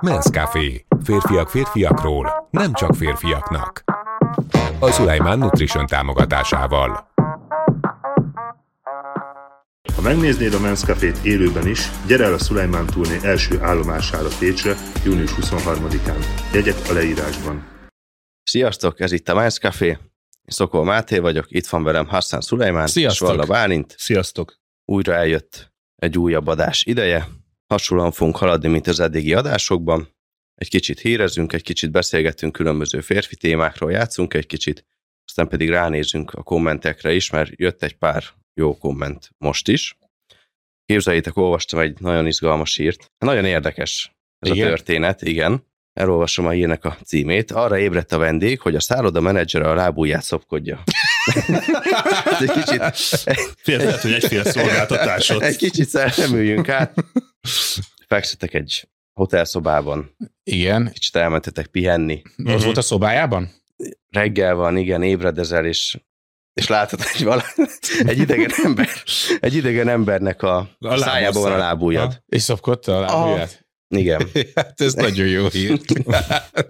Men's Café. Férfiak férfiakról, nem csak férfiaknak. A Szulajmán Nutrition támogatásával. Ha megnéznéd a Men's Café-t élőben is, gyere el a Szulajmán turné első állomására Pécsre, június 23-án. Jegyek a leírásban. Sziasztok, ez itt a Men's Café. Szokol Máté vagyok, itt van velem Hassan Szulajmán Sziasztok. és Valla Bálint. Sziasztok! Újra eljött egy újabb adás ideje. Hasonlóan fogunk haladni, mint az eddigi adásokban. Egy kicsit hírezünk, egy kicsit beszélgetünk különböző férfi témákról, játszunk egy kicsit, aztán pedig ránézünk a kommentekre is, mert jött egy pár jó komment most is. Képzeljétek, olvastam egy nagyon izgalmas hírt. Nagyon érdekes ez Igen? a történet, igen. Elolvasom a hírnek a címét. Arra ébredt a vendég, hogy a szálloda menedzsere a lábúját szopkodja. Egy kicsit, Fél, lehet, hogy egyféle szolgáltatásod. egy kicsit szerelmüljünk át. Fekszetek egy hotelszobában, Igen. kicsit elmentetek pihenni. Uh-huh. Az volt a szobájában? Reggel van, igen, ébredezel, és, és látod, hogy vala, egy idegen ember, egy idegen embernek a, a szájában van a lábújad. És szopkodta a lábuját? Igen. Hát ez nagyon jó hír.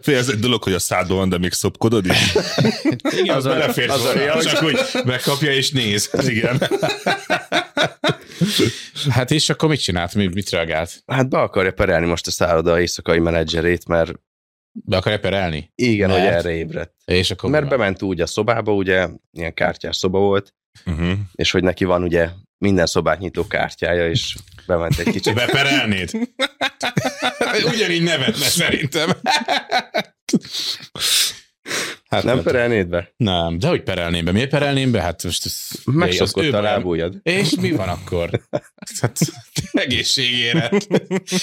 Fél, ez egy dolog, hogy a szádban van, de még szopkodod is. Igen, az Az a- belefér az a volna, reakció. csak úgy megkapja és néz. Igen. Hát és akkor mit csinált? Mit, mit reagált? Hát be akarja perelni most a szálloda éjszakai menedzserét, mert Be akarja perelni? igen, Mert? hogy erre ébredt. És akkor Mert van? bement úgy a szobába, ugye, ilyen kártyás szoba volt, Uh-huh. és hogy neki van ugye minden szobát nyitó kártyája, és bement egy kicsit. Beperelnéd? Ugyanígy nevetne szerintem. Hát Nem perelnéd be? Nem, de hogy perelném be? Miért perelném be? Hát most ez, Megszokott a lábújad. És mi van akkor? Hát egészségére.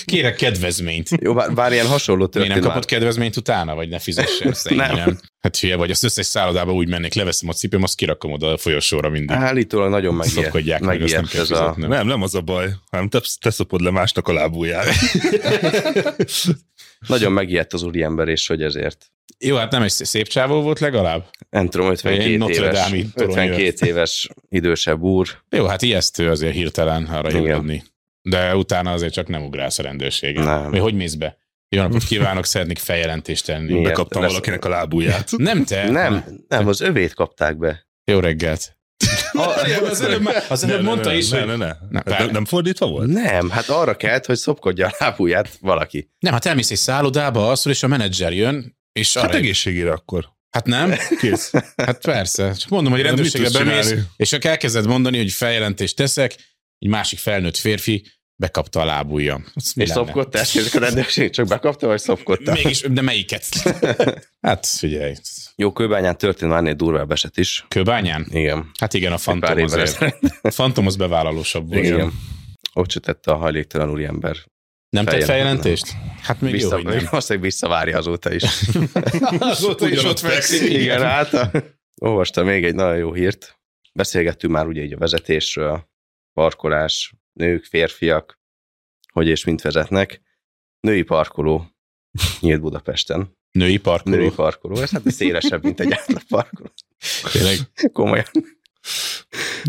Kérek kedvezményt. Jó, bár, bár ilyen hasonló Miért történt nem már. kapott kedvezményt utána, vagy ne fizessen? Szerintem Nem. nem. Hát hülye vagy, az összes szállodába úgy mennék, leveszem a cipőm, azt kirakom oda a folyosóra mindig. Állítólag nagyon megijedt, Szopkodják meg, azt nem megijedt kell ez a... fizetnem. Nem, nem az a baj, hanem te, te szopod le másnak a lábúját. Nagyon megijedt az úriember, és hogy ezért. Jó, hát nem egy szép csávó volt legalább? Nem tudom, 52 Én Notre éves, Dame-i torony 52 éves idősebb úr. Jó, hát ijesztő azért hirtelen arra ébredni. De utána azért csak nem ugrálsz a rendőrségen. Nem. Mi, hogy mész be? Jó napot kívánok, szeretnék feljelentést tenni. Bekaptam lesz- valakinek a lábúját. Nem te? Nem, nem, az övét kapták be. Jó reggelt. Az előbb, az mondta is, hogy... ne, ne. Na, nem, fordítva volt? Nem, hát arra kelt, hogy szopkodja a lábúját valaki. Nem, hát elmész egy szállodába, azt és a menedzser jön, és arra... Hát egészségére akkor. Hát nem? Kész. Hát persze. Csak mondom, hogy rendőrségre bemész, és csak elkezded mondani, hogy feljelentést teszek, egy másik felnőtt férfi bekapta a. Az mi És lenne? szopkodtál, és a rendőrség csak bekapta, vagy szopkodta? Mégis, de melyiket? hát figyelj, Jó, kőbányán történt már ennél durvább eset is. kőbányán? Igen. Hát igen, a Fantom évvel azért. ezelőtt. A Fantom az bevállalósabb volt. Igen. Ott se tette a hajléktalan úriember. Nem tett Feljelentést. Hát még jó, Vissza, hogy nem. valószínűleg visszavárja azóta is. Azóta is ott fekszik. Igen, hát a- olvastam még egy nagyon jó hírt. Beszélgettünk már ugye így a vezetésről, parkolás, nők, férfiak, hogy és mint vezetnek. Női parkoló nyílt Budapesten. Női parkoló. Női parkoló, ez hát szélesebb, mint egy átlag parkoló. Tényleg. Komolyan.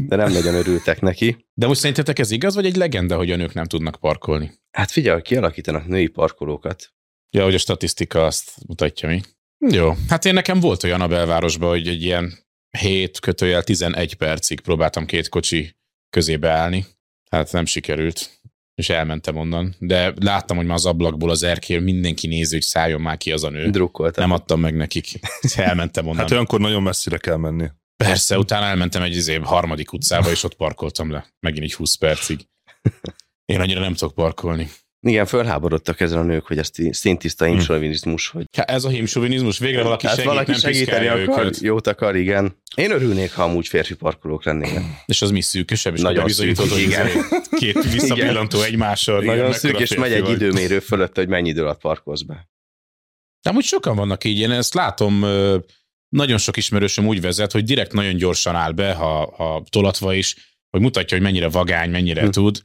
De nem nagyon örültek neki. De most szerintetek ez igaz, vagy egy legenda, hogy a nők nem tudnak parkolni? Hát figyelj, hogy kialakítanak női parkolókat. Ja, hogy a statisztika azt mutatja mi. Jó. Hát én nekem volt olyan a belvárosban, hogy egy ilyen 7 kötőjel 11 percig próbáltam két kocsi közébe állni. Hát nem sikerült. És elmentem onnan. De láttam, hogy már az ablakból az erkél mindenki nézi, hogy szálljon már ki az a nő. Drukkoltak. Nem adtam meg nekik. Elmentem onnan. Hát olyankor nagyon messzire kell menni. Persze, utána elmentem egy izé, harmadik utcába, és ott parkoltam le. Megint egy 20 percig. Én annyira nem tudok parkolni. Igen, fölháborodtak ezen a nők, hogy ez ti- szintiszta insovinizmus, hogy Hát ez a hímsovinizmus, végre valaki hát segít, valaki nem segíteni akar, őket. jót akar, igen. Én örülnék, ha amúgy férfi parkolók lennének. És az mi szűkösebb, és Nagyon szűk, hogy igen. izé két visszapillantó egymással. Nagyon mekkora szűk, és megy egy vagy. időmérő fölött, hogy mennyi idő alatt parkolsz be. De amúgy sokan vannak így, én ezt látom, nagyon sok ismerősöm úgy vezet, hogy direkt nagyon gyorsan áll be, ha, ha tolatva is, hogy mutatja, hogy mennyire vagány, mennyire Hm. tud.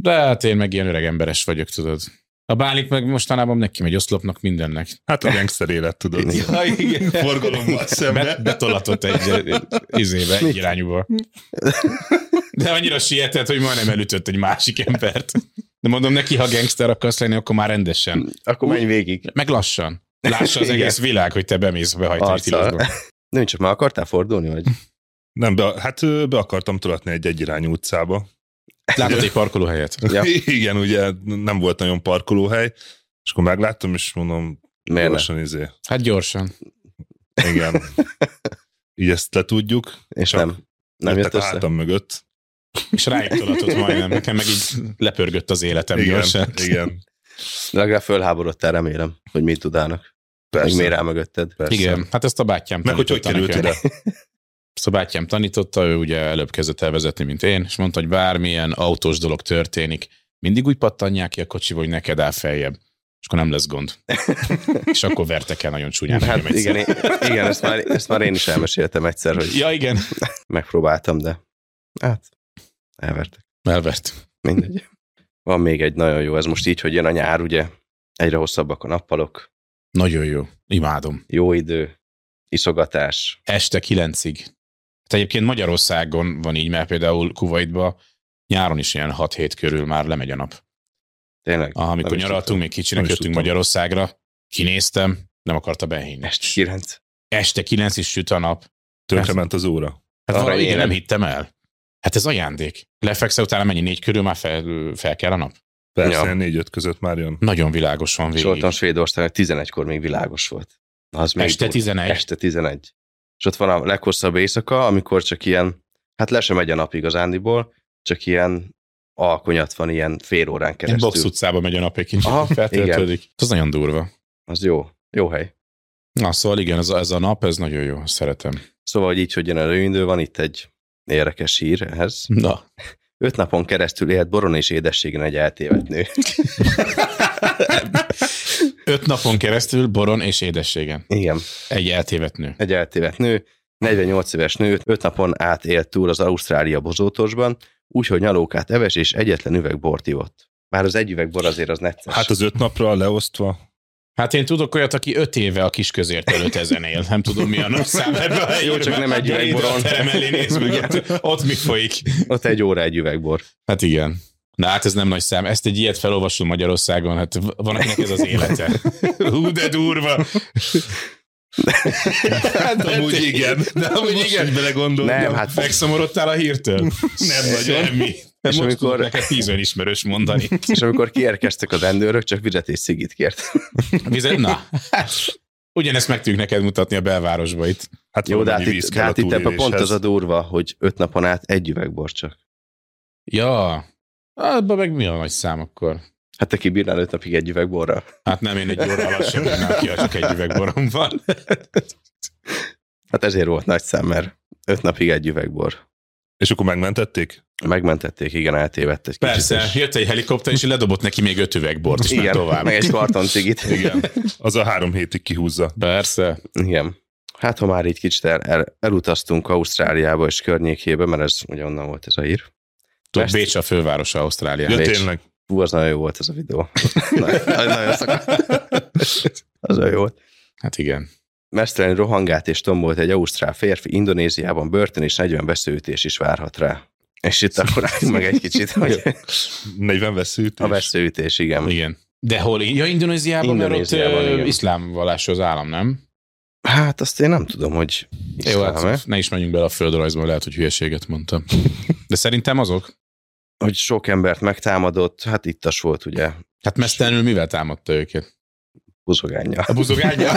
De hát én meg ilyen öreg emberes vagyok, tudod. A bálint meg mostanában neki megy oszlopnak mindennek. Hát a gangster élet, tudod. Ja, igen. Forgalommal szembe. Be, betolatott egy ö, izébe, egy irányúba. De annyira sietett, hogy majdnem elütött egy másik embert. De mondom neki, ha gangster akarsz lenni, akkor már rendesen. Akkor menj végig. Meg lassan. Lássa az Igen. egész világ, hogy te bemész behajtani tilosba. Nem csak már akartál fordulni, vagy? Nem, be, hát be akartam tolatni egy egyirányú utcába. Látod egy parkolóhelyet? Ja. Igen, ugye nem volt nagyon parkolóhely, és akkor megláttam, és mondom, Miért ne? gyorsan izé. Hát gyorsan. Igen. Így ezt letudjuk. És nem. Nem jött össze? hátam mögött. És ráig tolatott majdnem. Nekem meg így lepörgött az életem Igen, gyorsan. igen. De legalább fölháborodtál, remélem, hogy mit tudálnak. Meg Persze. miért áll mögötted. persze. Igen, hát ezt a bátyám Meg hogy hogy került ide? Bátyám tanította, ő ugye előbb kezdett el vezetni, mint én, és mondta, hogy bármilyen autós dolog történik, mindig úgy pattanják ki a kocsiba, hogy neked áll feljebb. És akkor nem lesz gond. és akkor vertek el nagyon csúnyán. Hát egyszer. igen, én- igen ezt, már, ezt már én is elmeséltem egyszer, hogy Ja, igen. megpróbáltam, de hát elvertek. Elvert. Mindegy. Van még egy nagyon jó, ez most így, hogy jön a nyár, ugye, egyre hosszabbak a nappalok, Nagyon jó. Imádom. jó idő, iszogatás. Este kilencig. Hát egyébként Magyarországon van így, mert például Kuwaitban nyáron is ilyen 6-7 körül már lemegy a nap. Tényleg. Ah, amikor nyaraltunk, még kicsinek jöttünk tudtam. Magyarországra, kinéztem, nem akarta behinni. Este 9. Este 9 is süt a nap. Tönkrement az óra. Hát Arra valahogy igen, élem. nem hittem el. Hát ez ajándék. Lefekszel utána mennyi négy körül már fel, fel kell a nap? Persze, Ja. négy-öt között már jön. Nagyon világos van végig. voltam Svédországban, 11-kor még világos volt. Az még Este durva. 11. Este 11. És ott van a leghosszabb éjszaka, amikor csak ilyen, hát le sem megy a nap igazándiból, csak ilyen alkonyat van ilyen fél órán Egy keresztül. box utcába megy a nap egy kicsit, feltöltődik. Ez nagyon durva. Az jó. Jó hely. Na, szóval igen, ez a, ez a nap, ez nagyon jó, szeretem. Szóval, hogy így, hogy jön előindő, van itt egy érdekes hír ehhez. Na, Öt napon keresztül élt boron és édességen egy eltévedt nő. öt napon keresztül boron és édességen. Igen, Egy eltévedt nő. egy eltévedt nő, 48 éves nő, öt napon át élt túl az Ausztrália bozótosban, úgyhogy nyalókát eves és egyetlen üveg bort ivott. Bár az egy üveg bor azért az necces. Hát az öt napra leosztva. Hát én tudok olyat, aki öt éve a kisközért előtt ezen él. Nem tudom, mi a napszám ebben a Jó, csak nem egy üvegboron. terem elé, nézd meg, ott, ott mi folyik. Ott egy óra egy üveg bor. Hát igen. Na hát ez nem nagy szám. Ezt egy ilyet felolvasul Magyarországon, hát van, akinek ez az élete. Hú, de durva. Hát amúgy igen. De amúgy Most igen. így belegondoltam. Nem, hát Megszomorodtál a hírtől? Nem nagyon. Semmi. De És most amikor- neked tíz ismerős mondani. És amikor kiérkeztek a rendőrök, csak vizet és szigit kért. Vizet? Na, ugyanezt meg tudjuk neked mutatni a belvárosba itt. Hát Jó, de hát itt, de hát itt ebben pont az a durva, hogy öt napon át egy üveg bor csak. Ja, abban meg mi a nagy szám akkor? Hát te kibírnál öt napig egy üveg borral. Hát nem, én egy óra alatt sem bírnám ki, ha csak egy üvegborom van. Hát ezért volt nagy szám, mert öt napig egy üveg bor. És akkor megmentették? Megmentették, igen, eltévedt egy Persze, kicsit. jött egy helikopter, és ledobott neki még öt üvegbort, és és- igen, Igen, tovább. meg egy karton cigit. Igen. Az a három hétig kihúzza. Persze. Igen. Hát, ha már így kicsit el, el, elutaztunk Ausztráliába és környékébe, mert ez ugye onnan volt ez a hír. Tudod, Bécs a fővárosa Ausztrália. Ja, Bécs. tényleg. Hú, az nagyon jó volt ez a videó. nagyon, nagyon szakadt. Az nagyon jó volt. Hát igen. Mesztelen rohangált és tombolt egy ausztrál férfi Indonéziában börtön és 40 veszőütés is várhat rá. És itt akkor álljunk meg egy kicsit, hogy 40 veszőt. a veszőütés, igen. Igen. De hol? Ja, Indonéziában, Indonéziában, mert ott igen. iszlám vallású az állam, nem? Hát azt én nem tudom, hogy Jó, hát ne is menjünk bele a földrajzba, lehet, hogy hülyeséget mondtam. De szerintem azok. hogy sok embert megtámadott, hát ittas volt ugye Hát mesztelenül mivel támadta őket? buzogánya. A buzogánya?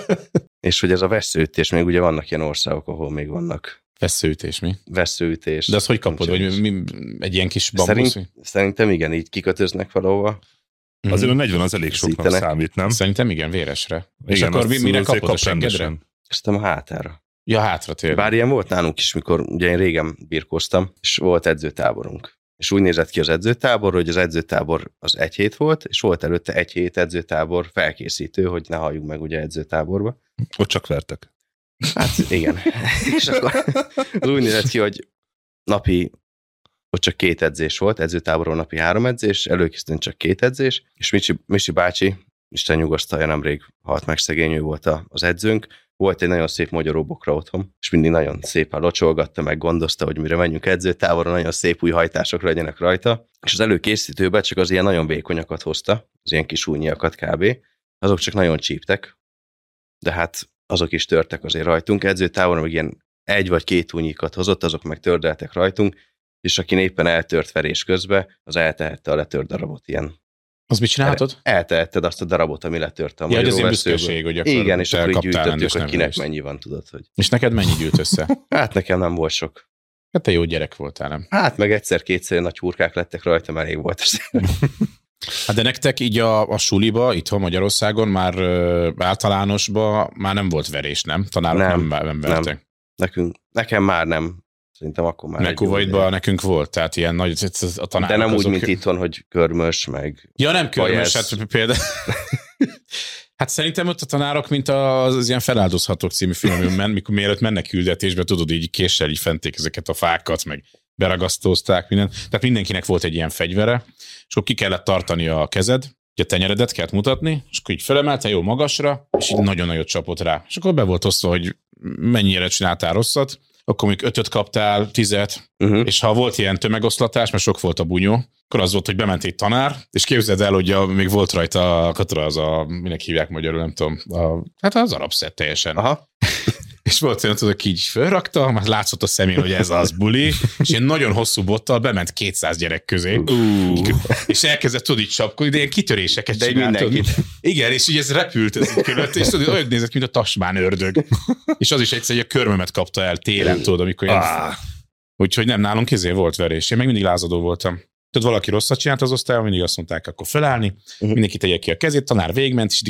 És hogy ez a veszőütés, még ugye vannak ilyen országok, ahol még vannak Veszőütés, mi? veszőütés. De azt hogy kapod? Nincs Vagy mi, egy ilyen kis bambusz? Szerint, szerintem igen, így kikötöznek valahova. Mhm. Azért a 40 az elég soknak Szítenek. számít, nem? Szerintem igen, véresre. És Igen, akkor mi, mire kapod a seggedre? Aztán a hátára. Ja, hátra tényleg. Bár ilyen volt nálunk is, mikor ugye én régen birkoztam, és volt edzőtáborunk. És úgy nézett ki az edzőtábor, hogy az edzőtábor az egy hét volt, és volt előtte egy hét edzőtábor felkészítő, hogy ne halljunk meg ugye edzőtáborba. Ott csak vertek. Hát igen. és akkor az úgy nézett ki, hogy napi ott csak két edzés volt, edzőtáboron napi három edzés, előkészítőn csak két edzés, és Misi, Misi bácsi, Isten nyugasztalja, nemrég halt meg szegény, ő volt az edzőnk, volt egy nagyon szép magyaróbokra otthon, és mindig nagyon szépen locsolgatta, meg gondozta, hogy mire menjünk edzőtáborra, nagyon szép új hajtások legyenek rajta, és az előkészítőben csak az ilyen nagyon vékonyakat hozta, az ilyen kis újnyiakat kb. Azok csak nagyon csíptek, de hát azok is törtek azért rajtunk. Edzőtáborra meg ilyen egy vagy két únyikat hozott, azok meg tördeltek rajtunk, és aki éppen eltört verés közbe, az eltehette a letört darabot ilyen Az mit csinálhatod? eltehetted azt a darabot, ami letört a Ja, hogy az ilyen büszkeség, hogy akkor Igen, és akkor így gyűjtöttük, hogy kinek nevelést. mennyi van, tudod, hogy... És neked mennyi gyűlt össze? Hát nekem nem volt sok. Hát te jó gyerek voltál, nem? Hát meg egyszer-kétszer nagy hurkák lettek rajta, elég volt. Hát de nektek így a, a suliba, itthon Magyarországon már ö, általánosba már nem volt verés, nem? Tanárok nem, Nem, nem, nem. Nekünk, nekem már nem. Szerintem akkor már. Kuwaitban ideje. nekünk volt, tehát ilyen nagy, a tanárok De nem úgy, azok- mint itthon, hogy körmös, meg... Ja, nem körmös, hát például... Hát szerintem ott a tanárok, mint az, az ilyen feláldozhatók című filmben, mikor mielőtt mennek küldetésbe, tudod, így késsel így fenték ezeket a fákat, meg beragasztózták mindent. Tehát mindenkinek volt egy ilyen fegyvere, és akkor ki kellett tartani a kezed, ugye a tenyeredet kellett mutatni, és akkor így felemelte jó magasra, és így nagyon nagyot csapott rá. És akkor be volt osztva, hogy mennyire csináltál rosszat, akkor még ötöt kaptál, tizet, Uh-huh. és ha volt ilyen tömegoszlatás, mert sok volt a bunyó, akkor az volt, hogy bement egy tanár, és képzeld el, hogy a, még volt rajta a katra az a, minek hívják magyarul, nem tudom, a, hát az arab teljesen. Aha. És volt tudod, aki így fölrakta, már látszott a szemén, hogy ez az buli, és ilyen nagyon hosszú bottal bement 200 gyerek közé, Uh. és elkezdett tudod így csapkodni, de ilyen kitöréseket De csinált, tudod. Igen, és így ez repült ez körülött, és tudod, olyan nézett, mint a tasmán ördög. És az is egyszer, hogy a körmömet kapta el télen, tudod, amikor ilyen Ah. Úgyhogy nem, nálunk izé volt verés. Én meg mindig lázadó voltam. Tudod, valaki rosszat csinált az osztályon, mindig azt mondták, akkor felállni, uh-huh. mindenki tegye ki a kezét, tanár végment, és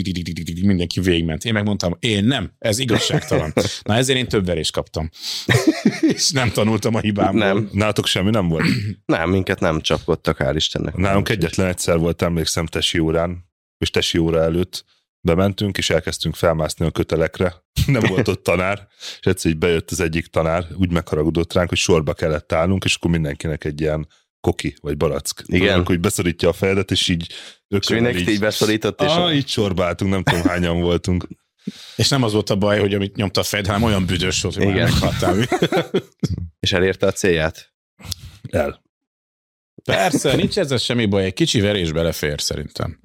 mindenki végment. Én megmondtam, én nem, ez igazságtalan. Na ezért én több verést kaptam. és nem tanultam a hibámból. Nem. Nálatok semmi nem volt? Nem, minket nem csapkodtak, hál' Istennek. Nálunk egyetlen egyszer volt, emlékszem, tesi órán, és tesi óra előtt bementünk, és elkezdtünk felmászni a kötelekre. Nem volt ott tanár, és egyszer így bejött az egyik tanár, úgy megharagudott ránk, hogy sorba kellett állnunk, és akkor mindenkinek egy ilyen koki, vagy barack. Igen. Tudod, hogy beszorítja a fejedet, és így És mindenkit így beszorított, és ah, így sorba álltunk, nem tudom hányan voltunk. És nem az volt a baj, hogy amit nyomta a fejed, hanem olyan büdös volt, hogy már Igen. meghaltál. és elérte a célját. El. Persze, nincs ezzel semmi baj, egy kicsi verés belefér szerintem.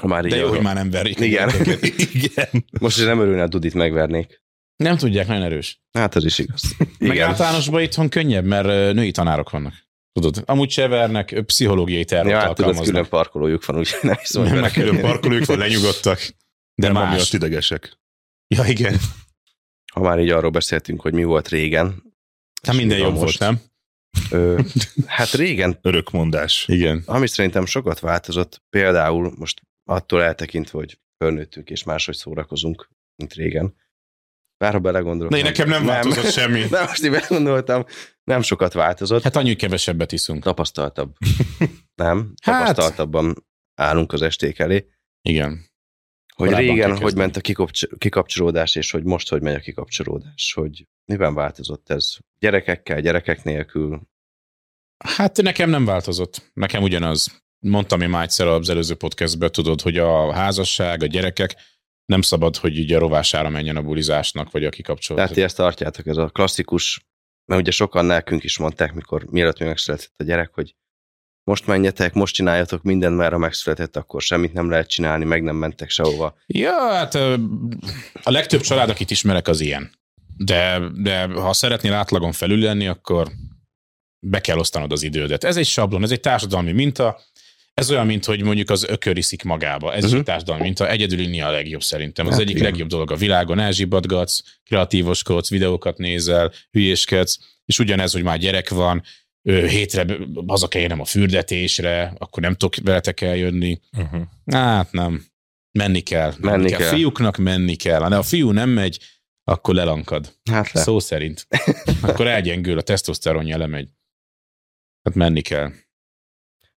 Ha már így De jó, hogy már nem verik. Igen. Igen. Most is nem örülne, a Dudit megvernék. Nem tudják, nagyon erős. Hát ez is igaz. Meg Igen. általánosban itthon könnyebb, mert női tanárok vannak. Tudod, amúgy se vernek, ö, pszichológiai tervet Ja, hát tudod, alkalmaznak. külön parkolójuk van, úgyhogy nem hogy meg bele- külön parkolók van, lenyugodtak. De Nem más. idegesek. Ja, igen. Ha már így arról beszéltünk, hogy mi volt régen. Hát minden jobb volt, nem? Ö, hát régen, Örökmondás. Igen. ami szerintem sokat változott, például most attól eltekintve, hogy fölnőttünk és máshogy szórakozunk, mint régen. Bár ha belegondolok... De én nekem nem változott semmi. De most így belegondoltam, nem sokat változott. Hát annyi kevesebbet iszunk. Tapasztaltabb. nem? Hát- Tapasztaltabban állunk az esték elé. Igen. Hogy Korábban régen hogy kezdeni. ment a kikapcs- kikapcsolódás, és hogy most hogy megy a kikapcsolódás. Hogy miben változott ez? Gyerekekkel, gyerekek nélkül? Hát nekem nem változott. Nekem ugyanaz. Mondtam én már egyszer az előző podcastben, tudod, hogy a házasság, a gyerekek nem szabad, hogy így a rovására menjen a bulizásnak, vagy a kikapcsolódás. Tehát ti ezt tartjátok, ez a klasszikus, mert ugye sokan nekünk is mondták, mikor mielőtt még megszületett a gyerek, hogy most menjetek, most csináljatok mindent, mert ha megszületett, akkor semmit nem lehet csinálni, meg nem mentek sehova. Ja, hát a legtöbb család, akit ismerek, az ilyen. De, de ha szeretnél átlagon felül lenni, akkor be kell osztanod az idődet. Ez egy sablon, ez egy társadalmi minta, ez olyan, mint hogy mondjuk az ökör iszik magába. Ez uh-huh. Egy társadalmi minta, egyedül inni a legjobb szerintem. Az Hát egyik igen. legjobb dolog a világon, elzsibadgatsz, kreatívoskodsz, videókat nézel, hülyéskedsz, és ugyanez, hogy már gyerek van, hétre haza kell a fürdetésre, akkor nem tudok veletek eljönni. Uh-huh. Hát nem. Menni kell. Menni, Menni kell. kell. Fiúknak menni kell. Ha a fiú nem megy, akkor lelankad. Hát le. Szó szerint. Akkor elgyengül, a tesztoszteronja lemegy. Hát menni kell.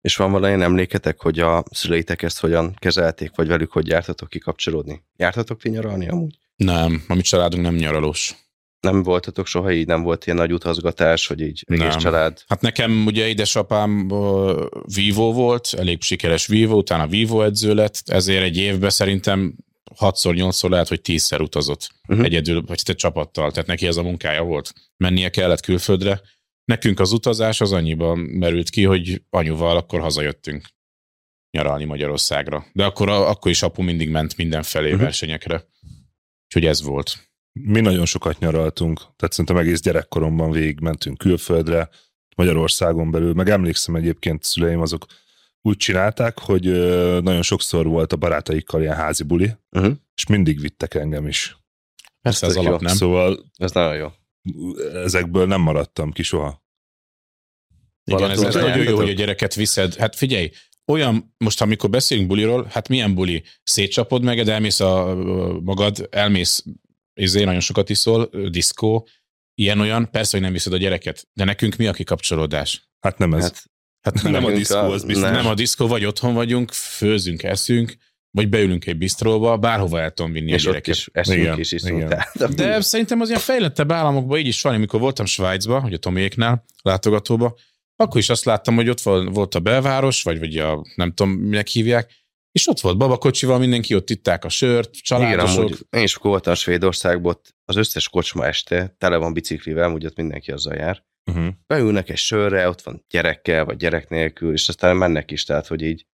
És van valamilyen emléketek, hogy a szüleitek ezt hogyan kezelték, vagy velük hogy jártatok kikapcsolódni? Jártatok ti nyaralni amúgy? Nem, a mi családunk nem nyaralós. Nem voltatok soha így, nem volt ilyen nagy utazgatás, hogy így egész Nem. család? Hát nekem ugye édesapám uh, vívó volt, elég sikeres vívó, utána vívó edző lett, ezért egy évben szerintem hatszor, nyolcszor lehet, hogy tízszer utazott uh-huh. egyedül, vagy te csapattal, tehát neki ez a munkája volt. Mennie kellett külföldre. Nekünk az utazás az annyiban merült ki, hogy anyuval akkor hazajöttünk nyaralni Magyarországra. De akkor, akkor is apu mindig ment mindenfelé uh-huh. versenyekre. Úgyhogy ez volt. Mi nagyon sokat nyaraltunk, tehát szerintem egész gyerekkoromban végig mentünk külföldre, Magyarországon belül, meg emlékszem egyébként szüleim azok úgy csinálták, hogy nagyon sokszor volt a barátaikkal ilyen házi buli, Uh-huh. és mindig vittek engem is. Persze az tök alap, jó. nem? Szóval Ez nagyon jó. Ezekből nem maradtam ki soha. Igen, ez, nagyon jó, hogy a gyereket viszed. Hát figyelj, olyan, most amikor beszélünk buliról, hát milyen buli? Szétcsapod meg, de elmész a a magad, elmész, izé, nagyon sokat iszol, diszkó, ilyen-olyan, persze, hogy nem viszed a gyereket, de nekünk mi a kikapcsolódás? Hát nem ez. Hát, Hát Hát nem a diszkó, az biztos. nem. nem a diszkó, vagy otthon vagyunk, főzünk, eszünk, vagy beülünk egy bistróba, bárhova el tudom vinni és a gyereket. is eszünk Igen, is, iszunk. igen. Tehát, De szerintem az ilyen fejlettebb államokban így is van, amikor voltam Svájcba, hogy a Toméknál, látogatóba, akkor is azt láttam, hogy ott vol- volt a belváros, vagy, vagy a nem tudom, minek hívják, és ott volt babakocsival, mindenki ott itták a sört, Igen, családosok. amúgy én is voltam Svédországban, ott az összes kocsma este tele van biciklivel, amúgy ott mindenki azzal jár. uh-huh. Beülnek egy sörre, ott van gyerekkel, vagy gyerek nélkül, és aztán mennek is, tehát hogy így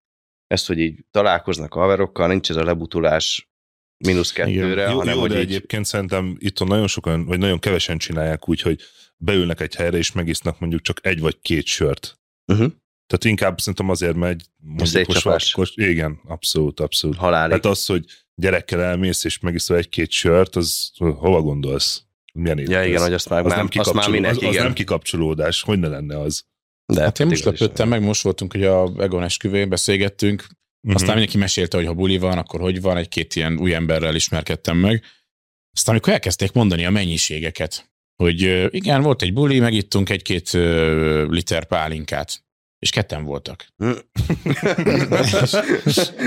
ezt, hogy így találkoznak a haverokkal, nincs ez a lebutulás mínusz kettőre, Jó, hanem jó hogy de így, egyébként szerintem itt nagyon sokan, vagy nagyon kevesen csinálják úgy, hogy beülnek egy helyre, és megisznak mondjuk csak egy vagy két sört. uh-huh, Tehát inkább szerintem azért megy, mondjuk kos, igen, abszolút, abszolút. halálig. Hát az, hogy gyerekkel elmész, és megiszol egy-két sört, az hova gondolsz? Milyen élet ja, igen, ez? hogy azt már, az nem, azt már minek, az, az igen. nem kikapcsolódás, hogy ne lenne az? De Hát én most az is lepődtem meg, most voltunk, hogy a Egon esküvőjén beszélgettünk, Uh-huh. Aztán mindenki mesélte, hogy ha buli van, akkor hogy van, egy-két ilyen új emberrel ismerkedtem meg. Aztán amikor elkezdték mondani a mennyiségeket, hogy igen, volt egy buli, megittunk egy-két liter pálinkát, és ketten voltak.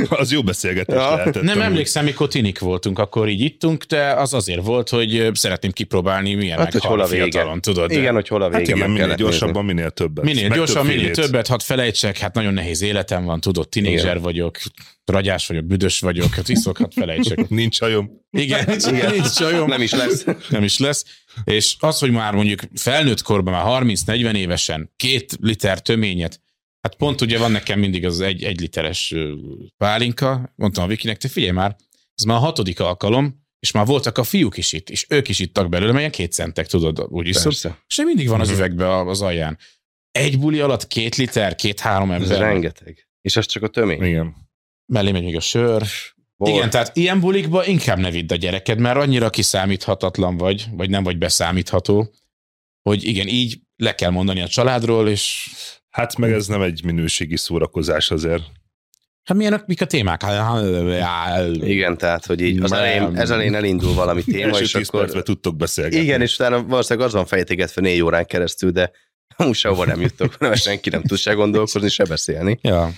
az jó beszélgetés Ja. lehetett. Nem emlékszem, mikor tinik voltunk, akkor így ittunk, de az azért volt, hogy szeretném kipróbálni, milyen Hát, hát, hogy hol a vége. fiatalon, tudod. de igen, hogy hol a vége, Hát igen, minél gyorsabban, nézni. minél többet. Minél Meg gyorsan, minél többet, hadd felejtsek, hát nagyon nehéz életem van, tudod, tinédzser vagyok, ragyás vagyok, büdös vagyok, hát iszok, hadd felejtsek. Nincs hajom. Igen, nincs, Igen. nincs csajom. Nem is lesz. nem is lesz. És az, hogy már mondjuk felnőtt korban, már 30-40 évesen két liter töményet, hát pont ugye van nekem mindig az egy, egy literes pálinka, mondtam a Vikinek, te figyelj már, ez már a hatodik alkalom, és már voltak a fiúk is itt, és ők is ittak belőle, melyen két centek, tudod, úgy iszom. Persze. És mindig van az Mhm. üvegbe az alján. Egy buli alatt két liter, két-három Ez ember. rengeteg. És az csak a tömény. Igen. Mellé megy még a sör. Bor. Igen, tehát ilyen bulikba inkább ne vidd a gyereked, mert annyira kiszámíthatatlan vagy, vagy nem vagy beszámítható, hogy igen, így le kell mondani a családról, és Hát meg ez nem egy minőségi szórakozás azért. hát milyenek, mik a témák? Igen, tehát, hogy így az elején, ez elején elindul valami téma, és tíz akkor... percben tudtok beszélgetni. Igen, és utána valószínűleg az van fejtegetve négy órán keresztül, de amúgy sehova nem juttok, mert senki nem tud se gondolkozni, se beszélni. Ja.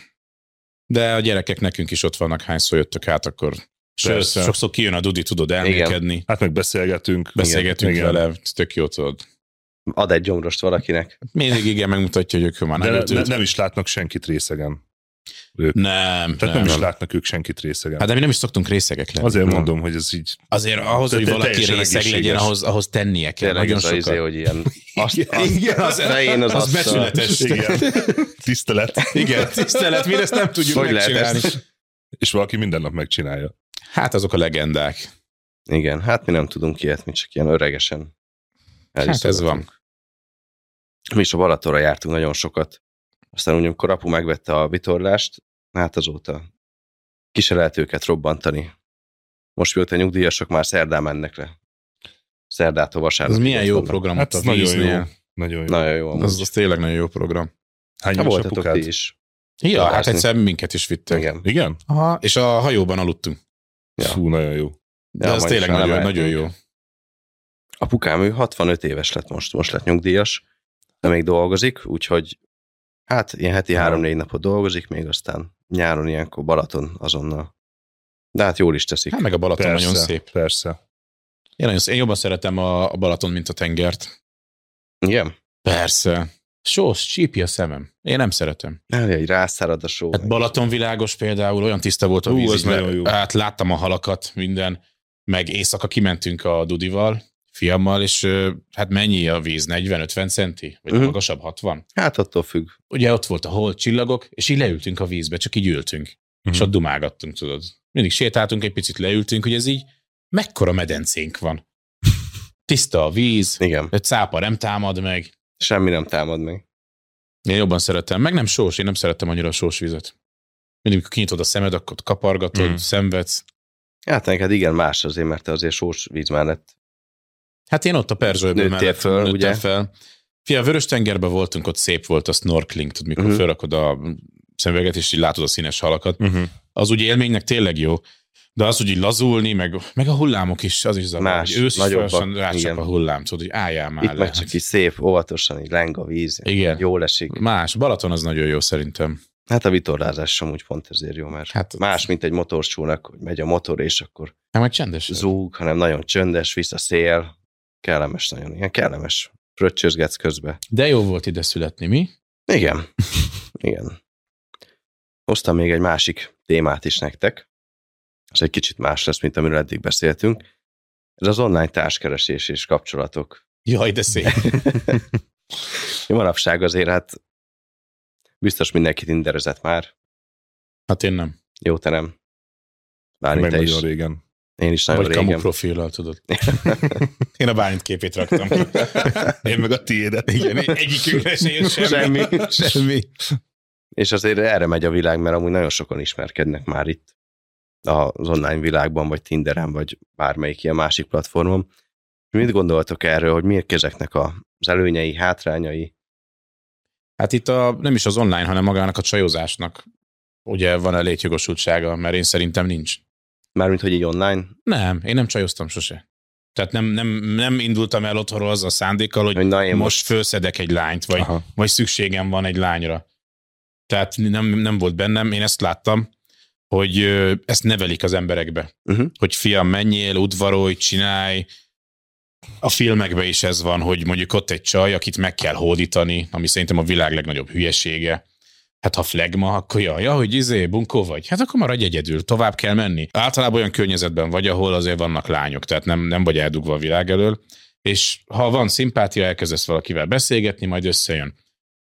De a gyerekek nekünk is ott vannak, hányszor jöttök át, akkor Sőt, sokszor kijön a Dudi, tudod elmélkedni, Hát meg beszélgetünk. beszélgetünk Igen. vele, tök jó tudod. Ad egy gyomrost valakinek. Mindig igen, megmutatja, hogy ők már De nem ne, nem is látnak senkit részegen. Nem, Tehát nem, nem. is látnak ők senkit részegen. Hát de mi nem is szoktunk részegek lenni. Azért mondom, hogy ez így... Azért ahhoz, hogy valaki részeg legyen, ahhoz, ahhoz tennie kell. Tényleg Nagyon az izé, sokat. hogy ilyen... Azt, Igen, az, fején az az asztal. becsületes. Igen. Tisztelet. Igen, tisztelet, mi ezt nem tudjuk Hogy megcsinálni. És valaki minden nap megcsinálja. Hát azok a legendák. Igen, hát mi nem tudunk ilyet, mi csak ilyen öregesen. Hát ez van. Mi is a Balatonra jártunk nagyon sokat. Aztán úgy, amikor apu megvette a vitorlást, hát azóta ki se lehet őket robbantani. Most mióta nyugdíjasok már szerdán mennek le. Szerdától Ez vasárnapig. milyen jó vannak. program Hát a nagyon jó. Nagyon jó. Nagyon jó amúgy. Az, az tényleg nagyon jó program. Hány Ha éves voltatok apukád? ti is. Ja, hát Vadászni. egyszer minket is vittek. Igen. Igen? Aha, és a hajóban aludtunk. Ja. Fú, nagyon jó. De Ja, majd tényleg nagyon, nagyon jó. Apukám, ő 65 éves lett most, most lett nyugdíjas, de még dolgozik, úgyhogy hát ilyen heti három-négy napot dolgozik, még aztán nyáron ilyenkor Balaton azonnal. De hát jól is teszik. Hát meg a Balaton Persze, nagyon szép. persze. Én, nagyon, én jobban szeretem a, a Balaton, mint a tengert. Igen? Persze. Sós, csípi a szemem. Én nem szeretem. Jaj, rászárad a só. Hát Balaton világos például, olyan tiszta volt a Ú, víz. az így nagyon jó. Hát láttam a halakat, minden. Meg éjszaka kimentünk a Dudival, fiammal, és hát mennyi a víz? 40-50 centi? Vagy Mhm. magasabb 60? Hát attól függ. Ugye ott volt a hold csillagok, és így leültünk a vízbe, csak így ültünk. Mhm. És ott dumágattunk, tudod. Mindig sétáltunk, egy picit leültünk, hogy ez így mekkora medencénk van. Tiszta a víz, Igen. egy cápa nem támad meg. Semmi nem támad meg. Én jobban szeretem. Meg nem sós, én nem szeretem annyira a sós vizet. Mindig, amikor kinyitod a szemed, akkor kapargatod, Mhm. mm. szenvedsz. Hát neked igen, más azért, mert te azért sós víz mellett. Hát én ott a Perzsőből Nőttél föl, nőttem ugye? fel. Fia, a Vörös-tengerben voltunk, ott szép volt a snorkeling, tudod, mikor Mhm. uh-huh. felrakod a szemüveget, és így látod a színes halakat. Uh-huh. Az úgy élménynek tényleg jó, de az, hogy így lazulni, meg, meg a hullámok is, az is zavar, Más, hogy ősz is nagyobbak, folyamatosan rácsap a hullám, tudod, hogy álljál már Itt le. csak így szép, óvatosan, így leng a víz. Igen. Jól esik. Más, Balaton az nagyon jó szerintem. Hát a vitorlázás sem úgy pont ezért jó, mert Hát- más, mint egy motorscsónak, hogy megy a motor, és akkor Hát majd csendes. zúg, hanem nagyon csöndes, vissza szél. Kellemes nagyon, ilyen kellemes. Fröccsözgetsz közbe. De jó volt ide születni, mi? Igen. Igen. Hoztam még egy másik témát is nektek. Ez egy kicsit más lesz, mint amiről eddig beszéltünk. Ez az online társkeresés és kapcsolatok. Jaj, de szép. Manapság azért hát biztos mindenki tinderezett már. Hát én nem. Jó, te nem. Bálint, Meg te is. régen. Én is nagyon Vagy kamu régen. profillal, tudod. Én a Bálint képét raktam. Én meg a tiédet. Igen, egyikünkre se jött semmi. Semmi. semmi. És azért erre megy a világ, mert amúgy nagyon sokan ismerkednek már itt az online világban, vagy Tinderen, vagy bármelyik ilyen másik platformon. Mit gondoltok erről, hogy miért ezeknek az előnyei, hátrányai? Hát itt a, nem is az online, hanem magának a csajozásnak ugye van a létjogosultsága, mert én szerintem nincs. Mármint, hogy így online, Nem, én nem csajoztam sose. Tehát nem, nem, nem indultam el otthonról azzal a szándékkal, hogy hogy na most most... fölszedek egy lányt, vagy, Aha. vagy szükségem van egy lányra. Tehát nem, nem volt bennem, én ezt láttam, hogy ezt nevelik az emberekbe. Uh-huh. Hogy fiam, menjél, udvarolj, csinálj. A filmekben is ez van, hogy mondjuk ott egy csaj, akit meg kell hódítani, ami szerintem a világ legnagyobb hülyesége. Hát ha flagma, akkor ja, ja, hogy izé, bunkó vagy. Hát akkor maradj egyedül, tovább kell menni. Általában olyan környezetben vagy, ahol azért vannak lányok, tehát nem, nem vagy eldugva a világ elől. És ha van szimpátia, elkezdesz valakivel beszélgetni, majd összejön.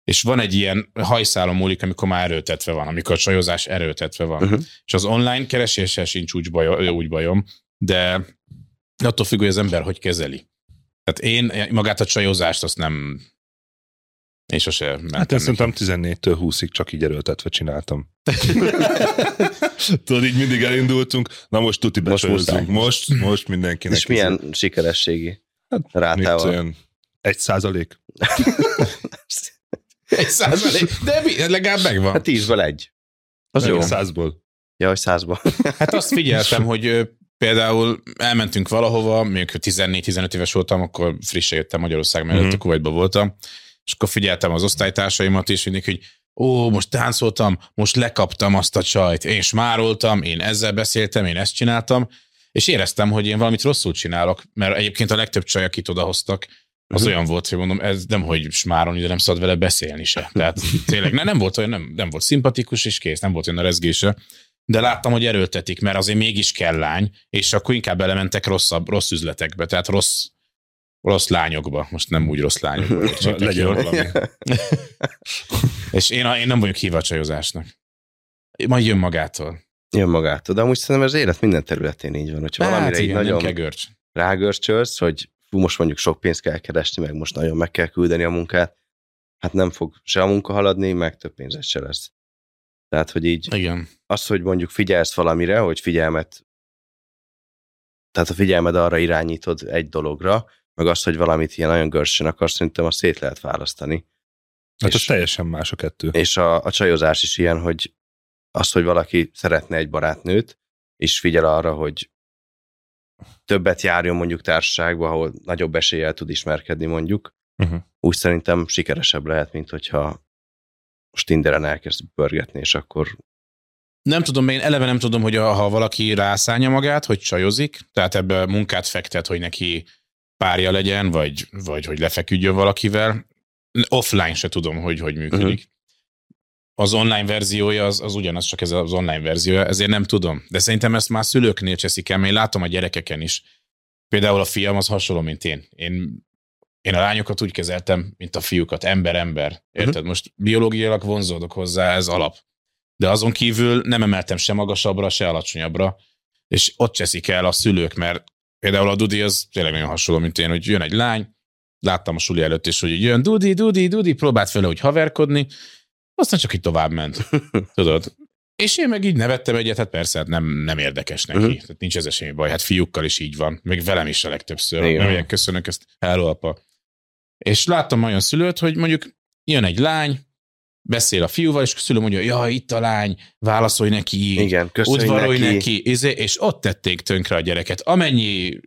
És van egy ilyen hajszálon múlik, amikor már erőtetve van, amikor a csajozás erőtetve van. Uh-huh. És az online kereséssel sincs úgy, baj, úgy bajom, de attól függ, hogy az ember hogy kezeli. Tehát én magát a csajozást azt nem... Én sose mentem Hát én szerintem 14-től 20-ig csak így erőltetve csináltam. Tudod, így mindig elindultunk, na most tuti Most becsajozunk. muszáj. Most, most mindenkinek. És milyen sikerességi Hát, rátával? olyan egy százalék? Egy százalék, de mi, legalább megvan. Hát tízből egy. Az jó. Meg Százból. Ja, hogy százból. Hát azt figyeltem, hogy például elmentünk valahova, amikor 14-15 éves voltam, akkor frissen jöttem Magyarország mellett, Mhm. a Kuwaitba voltam, és akkor figyeltem az osztálytársaimat is, mindig, hogy ó, most táncoltam, most lekaptam azt a csajt, én smároltam, én ezzel beszéltem, én ezt csináltam, és éreztem, hogy én valamit rosszul csinálok, mert egyébként a legtöbb csaj, akit odahoztak, az Mhm. olyan volt, hogy mondom, ez nem, hogy smárolni, de nem szabad vele beszélni se. Tehát tényleg ne, nem volt olyan, nem, nem volt szimpatikus, és kész, nem volt olyan a rezgése. De láttam, hogy erőltetik, mert azért mégis kell lány, és akkor inkább belementek rosszabb, rossz üzletekbe, tehát rossz, rossz lányokba, most nem úgy rossz lányokba. Legyen valami. És én, én nem vagyok hív a csajozásnak. Majd jön magától. Jön magától. De amúgy szerintem az élet minden területén így van. Hogyha valamire így Hát igen, nagyon kell görcs. rágörcsölsz, hogy fú, most mondjuk sok pénzt kell keresni, meg most nagyon meg kell küldeni a munkát, hát nem fog se a munka haladni, meg több pénzed se lesz. Tehát, hogy így Igen. az, hogy mondjuk figyelsz valamire, hogy figyelmet, tehát a figyelmed arra irányítod egy dologra, meg az, hogy valamit ilyen nagyon görcsön akarsz, szerintem azt szét lehet választani. Hát És- az teljesen más a kettő. És a, a csajozás is ilyen, hogy az, hogy valaki szeretne egy barátnőt, és figyel arra, hogy többet járjon mondjuk társaságba, ahol nagyobb eséllyel tud ismerkedni mondjuk, Uh-huh. úgy szerintem sikeresebb lehet, mint hogyha most Tinderen elkezd pörgetni, és akkor Nem tudom, én eleve nem tudom, hogy ha valaki rászánja magát, hogy csajozik, tehát ebbe munkát fektet, hogy neki párja legyen, vagy, vagy hogy lefeküdjön valakivel, offline se tudom, hogy hogy működik. Uh-huh. Az online verziója az, az ugyanaz, csak ez az online verziója, ezért nem tudom. De szerintem ezt már szülőknél cseszik el, mert én látom a gyerekeken is. Például a fiam az hasonló, mint én. Én, én a lányokat úgy kezeltem, mint a fiúkat, ember-ember. Érted? Uh-huh. Most biológiailag vonzódok hozzá, ez alap. De azon kívül nem emeltem se magasabbra, se alacsonyabbra, és ott cseszik el a szülők, mert például a Dudi az tényleg nagyon hasonló, mint én, hogy jön egy lány, láttam a suli előtt is, hogy jön Dudi, Dudi, Dudi, próbált fel, hogy haverkodni, aztán csak így tovább ment. Tudod? És én meg így nevettem egyet, hát persze, hát nem, nem érdekes neki. Uh-huh. Tehát nincs ez semmi baj. Hát fiúkkal is így van. Még velem is a legtöbbször. Igen. Nem köszönök ezt, hello apa. És láttam olyan szülőt, hogy mondjuk jön egy lány, beszél a fiúval, és a szülő mondja, ja, itt a lány, válaszolj neki, Igen, udvarolj neki, neki izé, és ott tették tönkre a gyereket. Amennyi,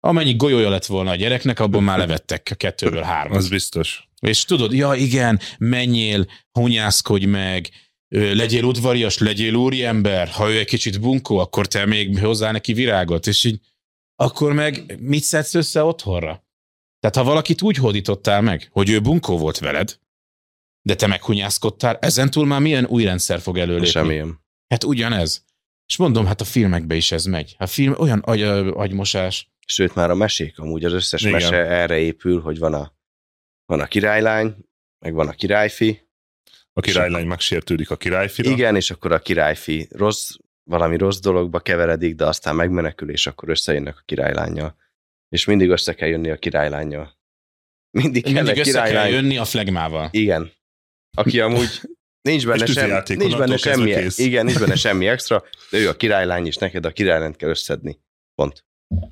amennyi golyója lett volna a gyereknek, abban már levettek a kettőből hármat. Az biztos. És tudod, ja igen, menjél, hunyászkodj meg, legyél udvarias, legyél úriember, ha ő egy kicsit bunkó, akkor te még hozzá neki virágot, és így akkor meg mit szedsz össze otthonra? Tehát ha valakit úgy hódítottál meg, hogy ő bunkó volt veled, de te meghunyászkodtál, ezentúl már milyen új rendszer fog előlépni? Semmilyen. Hát ugyanez. És mondom, hát a filmekbe is ez megy. A film olyan agy, agymosás. Sőt, már a mesék amúgy az összes Igen. mese erre épül, hogy van a, van a királylány, meg van a királyfi. A királylány megsértődik a királyfira. Igen, és akkor a királyfi rossz, valami rossz dologba keveredik, de aztán megmenekül, és akkor összejönnek a királylányjal. És mindig össze kell jönni a királylányjal. Mindig, kell mindig össze királylány. kell jönni a flegmával. Igen aki amúgy nincs benne, sem, nincs benne semmi, igen, nincs benne semmi extra, de ő a királylány, és neked a királylányt kell összedni. Pont.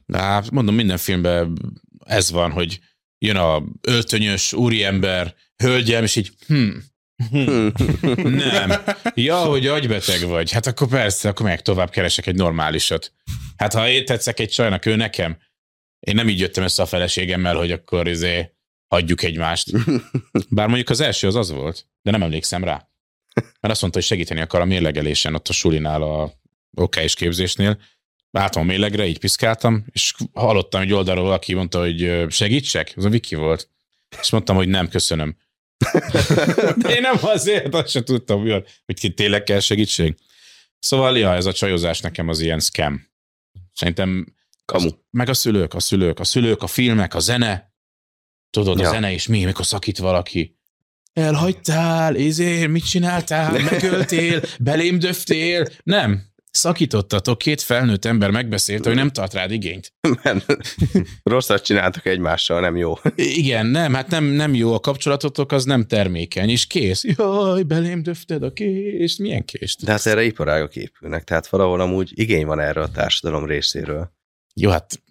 Na, mondom, minden filmben ez van, hogy jön a öltönyös úriember, hölgyem, és így, hm, hm, nem. Ja, hogy agybeteg vagy. Hát akkor persze, akkor meg tovább keresek egy normálisat. Hát ha én tetszek egy csajnak, ő nekem. Én nem így jöttem össze a feleségemmel, hogy akkor izé hagyjuk egymást. Bár mondjuk az első az az volt, de nem emlékszem rá. Mert azt mondta, hogy segíteni akar a mérlegelésen ott a sulinál a OK és képzésnél. Álltam a mérlegre, így piszkáltam, és hallottam egy oldalról valaki mondta, hogy segítsek? Az a Viki volt. És mondtam, hogy nem, köszönöm. De én nem azért, azt sem tudtam, hogy tényleg kell segítség. Szóval, ja, ez a csajozás nekem az ilyen scam. Szerintem Kamu. Meg a szülők, a szülők, a szülők, a filmek, a zene, Tudod, ja. a zene is mi, mikor szakít valaki. Elhagytál, izé, mit csináltál, megöltél, belém döftél. Nem, szakítottatok, két felnőtt ember megbeszélt, hogy nem tart rád igényt. Nem. Rosszat csináltak egymással, nem jó. Igen, nem, hát nem, nem jó a kapcsolatotok, az nem termékeny, és kész. Jaj, belém döfted a kést, milyen kést? De hát erre iparágok épülnek, tehát valahol amúgy igény van erre a társadalom részéről. Jó, hát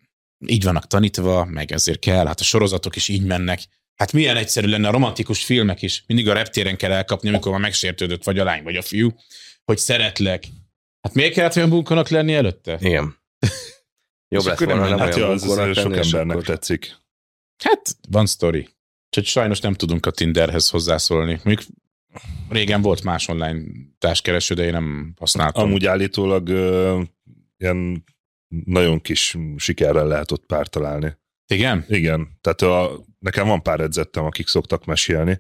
így vannak tanítva, meg ezért kell, hát a sorozatok is így mennek. Hát milyen egyszerű lenne a romantikus filmek is. Mindig a reptéren kell elkapni, amikor már megsértődött vagy a lány, vagy a fiú, hogy szeretlek. Hát miért kellett olyan bunkonak lenni előtte? Igen. Jobb lett volna, nem hát olyan az, az sok embernek akkor... tetszik. Hát, van sztori. Csak sajnos nem tudunk a Tinderhez hozzászólni. Mondjuk régen volt más online társkereső, de én nem használtam. Amúgy állítólag uh, ilyen nagyon kis sikerrel lehet ott pár találni. Igen? Igen. Tehát a, nekem van pár edzettem, akik szoktak mesélni,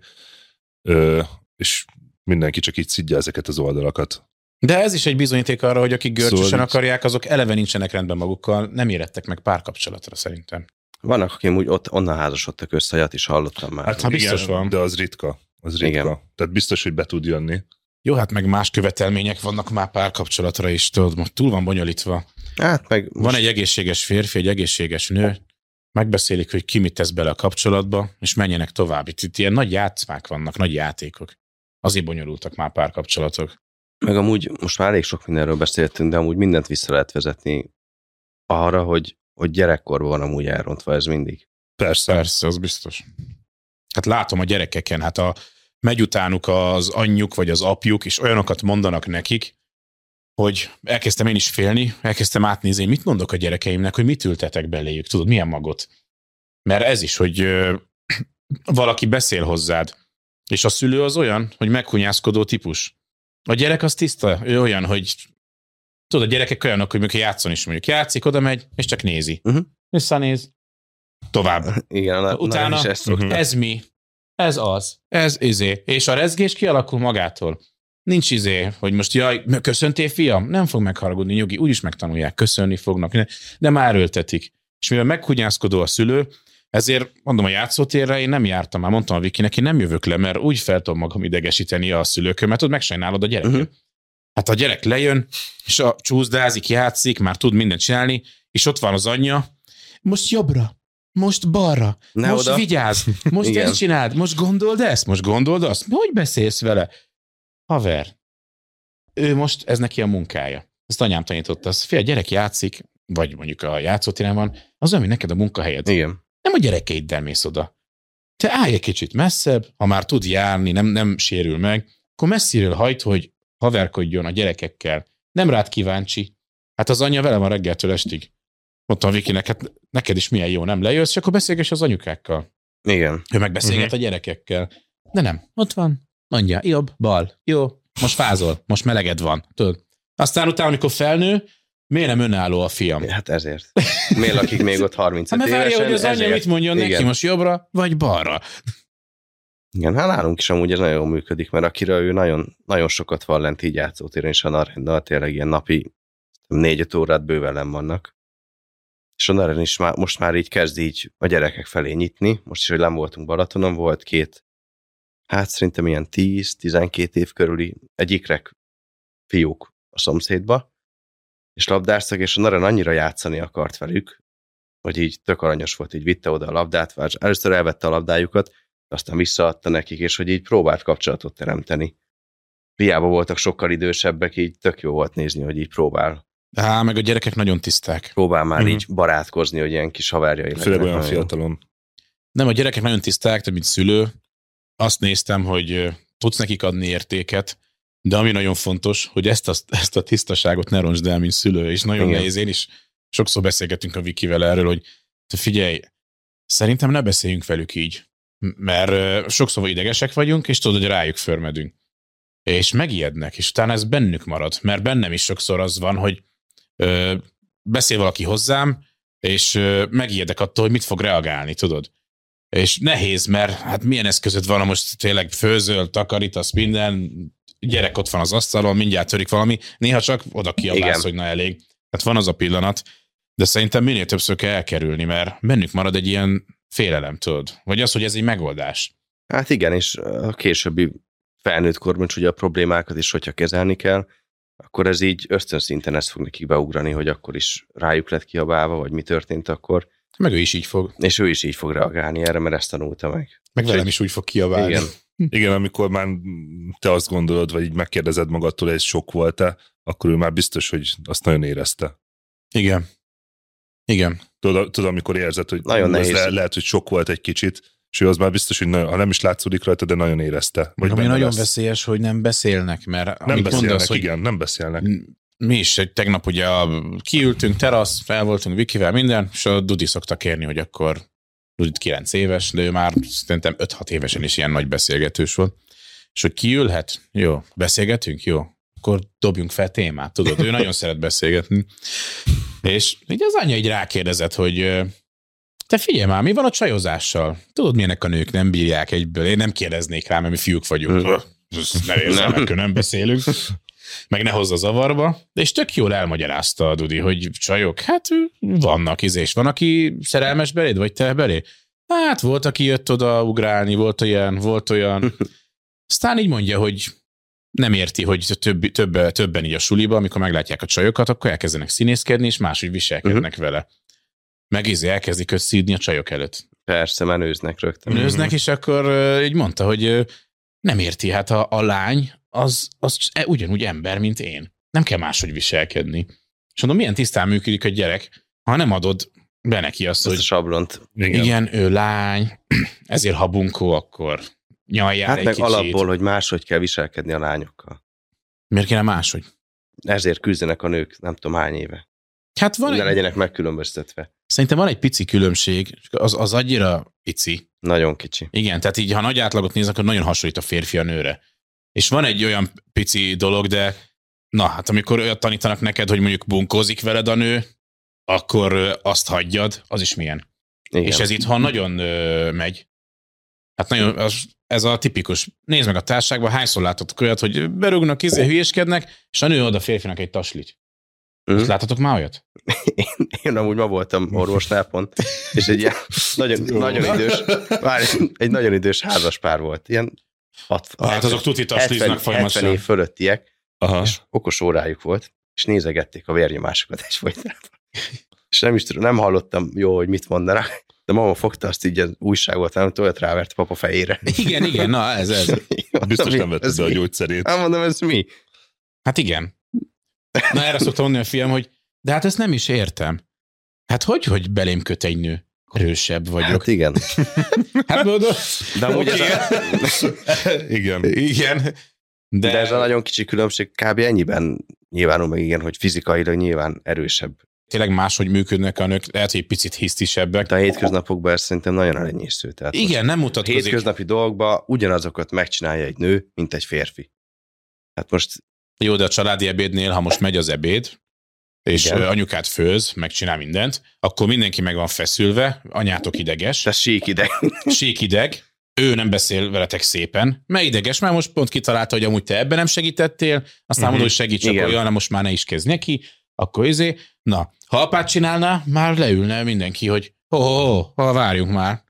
ö, és mindenki csak így szidja ezeket az oldalakat. De ez is egy bizonyíték arra, hogy akik görcsösen szóval akarják, azok eleve nincsenek rendben magukkal, nem érettek meg párkapcsolatra szerintem. Vannak, akik úgy ott onnan házasodtak össze, olyat is hallottam már. Hát ha biztos igen, van. De az ritka. Az ritka. Igen. Tehát biztos, hogy be tud jönni. Jó, hát meg más követelmények vannak már párkapcsolatra is, tudod, túl van bonyolítva. Hát meg Van egy egészséges férfi, egy egészséges nő, megbeszélik, hogy ki mit tesz bele a kapcsolatba, és menjenek tovább. Itt, itt ilyen nagy játszmák vannak, nagy játékok. Azért bonyolultak már párkapcsolatok. Meg amúgy most már elég sok mindenről beszéltünk, de amúgy mindent vissza lehet vezetni arra, hogy, hogy gyerekkorban van amúgy elrontva ez mindig. Persze. Persze, az biztos. Hát látom a gyerekeken, hát a, megy utánuk az anyjuk vagy az apjuk, és olyanokat mondanak nekik, hogy elkezdtem én is félni, elkezdtem átnézni, mit mondok a gyerekeimnek, hogy mit ültetek beléjük, tudod, milyen magot. Mert ez is, hogy ö, valaki beszél hozzád, és a szülő az olyan, hogy meghunyászkodó típus. A gyerek az tiszta, ő olyan, hogy tudod, a gyerekek olyanok, hogy mondjuk játszon is mondjuk játszik, oda megy, és csak nézi. Uh-huh. Visszanéz, tovább. Igen, Utána, is ezt ez mi? Ez az. Ez izé. És a rezgés kialakul magától. Nincs izé, hogy most jaj, köszöntél fiam? Nem fog megharagudni, nyugi, úgyis megtanulják, köszönni fognak, de már öltetik. És mivel meghugyászkodó a szülő, ezért mondom, a játszótérre én nem jártam, már mondtam a Vikinek, én nem jövök le, mert úgy fel tudom magam idegesíteni a szülőkön, mert tudod, megsajnálod a gyereket. Uh-huh. Hát a gyerek lejön, és a csúszdázik, játszik, már tud mindent csinálni, és ott van az anyja, most jobbra, most balra, ne most oda. vigyázz, most ezt csináld, most gondold ezt, most gondold azt, hogy beszélsz vele? Haver, ő most, ez neki a munkája. Ezt anyám tanította, az, fél, gyerek játszik, vagy mondjuk a játszótéren van, az ami neked a munkahelyed. Igen. Nem a gyerekeiddel mész oda. Te állj egy kicsit messzebb, ha már tud járni, nem, nem sérül meg, akkor messziről hajt, hogy haverkodjon a gyerekekkel. Nem rád kíváncsi. Hát az anyja vele van reggeltől estig. Mondtam Vikinek, hát neked is milyen jó, nem lejössz, és akkor beszélges az anyukákkal. Igen. Ő megbeszélget uh-huh. a gyerekekkel. De nem, ott van, mondja, jobb, bal, jó, most fázol, most meleged van, tudod. Aztán utána, amikor felnő, miért nem önálló a fiam? Hát ezért. Miért lakik még ott 30 hát, évesen? várja, hogy az anyja mit mondjon Igen. neki, most jobbra vagy balra. Igen, hát nálunk is amúgy ez nagyon jól működik, mert akiről ő nagyon, nagyon sokat van lent így játszótéren, és a Narendal tényleg ilyen napi négy-öt órát bőven vannak. És a Naren is már, most már így kezd így a gyerekek felé nyitni. Most is, hogy nem voltunk Balatonon, volt két, hát szerintem ilyen 10-12 év körüli egyikrek fiúk a szomszédba, és labdáztak, és a Naren annyira játszani akart velük, hogy így tök aranyos volt, így vitte oda a labdát, vagy először elvette a labdájukat, aztán visszaadta nekik, és hogy így próbált kapcsolatot teremteni. Hiába voltak sokkal idősebbek, így tök jó volt nézni, hogy így próbál. Há, meg a gyerekek nagyon tiszták. Próbál már mm-hmm. így barátkozni, hogy ilyen kis haverjai Főleg olyan fiatalon. Nem, a gyerekek nagyon tiszták, de mint szülő, azt néztem, hogy tudsz nekik adni értéket, de ami nagyon fontos, hogy ezt a, ezt a tisztaságot ne roncsd el, mint szülő, és nagyon Igen. nehéz. Én is sokszor beszélgetünk a Vikivel erről, hogy figyelj, szerintem ne beszéljünk velük így, mert sokszor idegesek vagyunk, és tudod, hogy rájuk förmedünk. És megijednek, és utána ez bennük marad, mert bennem is sokszor az van, hogy ö, beszél valaki hozzám, és ö, megijedek attól, hogy mit fog reagálni, tudod. És nehéz, mert hát milyen eszközöd van, most tényleg főzöl, takarítasz minden, gyerek ott van az asztalon, mindjárt törik valami, néha csak oda kiabálsz, hogy na elég. Hát van az a pillanat, de szerintem minél többször kell elkerülni, mert bennük marad egy ilyen félelem, tudod? Vagy az, hogy ez egy megoldás. Hát igen, és a későbbi felnőtt korban, hogy a problémákat is, hogyha kezelni kell, akkor ez így ösztönszinten ezt fog nekik beugrani, hogy akkor is rájuk lett kiabálva, vagy mi történt akkor. Meg ő is így fog. És ő is így fog reagálni erre, mert ezt tanulta meg. Meg velem is úgy fog kiabálni. Igen. Igen, amikor már te azt gondolod, vagy így megkérdezed magadtól, hogy ez sok volt-e, akkor ő már biztos, hogy azt nagyon érezte. Igen. Igen. Tudod, tudod amikor érzed, hogy nagyon nehéz. Le, lehet, hogy sok volt egy kicsit, és ő az már biztos, hogy nagyon, ha nem is látszódik rajta, de nagyon érezte. Vagy ami nagyon lesz. veszélyes, hogy nem beszélnek, mert nem beszélnek, mondasz, igen, nem beszélnek. Mi is egy tegnap ugye kiültünk, terasz, fel voltunk Vikivel, minden, és a Dudi szokta kérni, hogy akkor Dudit 9 éves, de ő már szerintem 5-6 évesen is ilyen nagy beszélgetős volt. És hogy kiülhet, jó, beszélgetünk, jó, akkor dobjunk fel témát, tudod, ő nagyon szeret beszélgetni. És így az anyja így rákérdezett, hogy te figyelj már, mi van a csajozással? Tudod, milyenek a nők, nem bírják egyből. Én nem kérdeznék rá, mert mi fiúk vagyunk. ne érzem, nem. nem beszélünk. Meg ne hozza zavarba. És tök jól elmagyarázta a Dudi, hogy csajok, hát vannak izés. Van, aki szerelmes beléd, vagy te belé? Hát volt, aki jött oda ugrálni, volt olyan, volt olyan. Aztán így mondja, hogy nem érti, hogy több, több, többen így a suliba, amikor meglátják a csajokat, akkor elkezdenek színészkedni, és máshogy viselkednek uh-huh. vele. Meg izé elkezdik összídni a csajok előtt. Persze, mert nőznek rögtön. Nőznek, és akkor így mondta, hogy nem érti, hát a, a lány az, az e, ugyanúgy ember, mint én. Nem kell máshogy viselkedni. És mondom, milyen tisztán működik a gyerek, ha nem adod be neki azt, azt hogy... a sablont. Igen. igen, ő lány, ezért ha bunkó, akkor nyaljál hát egy meg kicsit. alapból, hogy máshogy kell viselkedni a lányokkal. Miért kéne máshogy? Ezért küzdenek a nők nem tudom hány éve. Hát van De egy... legyenek megkülönböztetve. Szerintem van egy pici különbség, az, az annyira pici. Nagyon kicsi. Igen, tehát így, ha nagy átlagot néz, akkor nagyon hasonlít a férfi a nőre. És van egy olyan pici dolog, de na, hát amikor olyat tanítanak neked, hogy mondjuk bunkózik veled a nő, akkor azt hagyjad, az is milyen. Igen. És ez itt, ha nagyon ö, megy, Hát nagyon, az, ez a tipikus. Nézd meg a társágban, hányszor láthatok olyat, hogy berúgnak, izé, hülyéskednek, és a nő oda férfinak egy taslit. Mhm. Most láthatok már olyat? Én, én amúgy ma voltam orvosnál pont, és egy ilyen nagyon, nagyon idős, várj, egy nagyon idős házas pár volt. Ilyen hat, Hát azok tuti 70, tasliznak 70 folyamatosan. év fölöttiek, Aha. és okos órájuk volt, és nézegették a vérnyomásokat és folytában. És nem is tudom, nem hallottam jó, hogy mit mondanak, de mama fogta azt így az újságot, nem olyat rávert a papa fejére. Igen, igen, na ez, ez. Biztos nem vette Ez be a mi? gyógyszerét. Hát mondom, ez mi? Hát igen. Na erre szoktam mondani a fiam, hogy de hát ezt nem is értem. Hát hogy, hogy belém köt egy nő? Erősebb vagyok. Hát igen. Hát mondod, De amúgy Oké. ez a, Igen. igen. de, De, ez a nagyon kicsi különbség kb. ennyiben nyilvánul meg igen, hogy fizikailag nyilván erősebb. tényleg máshogy működnek a nők, lehet, hogy egy picit hisztisebbek. De a hétköznapokban ez szerintem nagyon elenyésző. Tehát Igen, nem mutatkozik. hétköznapi dolgokban ugyanazokat megcsinálja egy nő, mint egy férfi. Hát most Jó, de a családi ebédnél, ha most megy az ebéd, és Igen. Anyukát főz, megcsinál mindent, akkor mindenki meg van feszülve, anyátok ideges, te sík ide. sík ideg, ő nem beszél veletek szépen, mert ideges, mert most pont kitalálta, hogy amúgy te ebben nem segítettél, aztán Mhm. mondod, hogy segíts, Igen. akkor olyan, most már ne is kezd neki, akkor izé, na, ha apát csinálná, már leülne mindenki, hogy ho, ho, ho, ha várjunk már.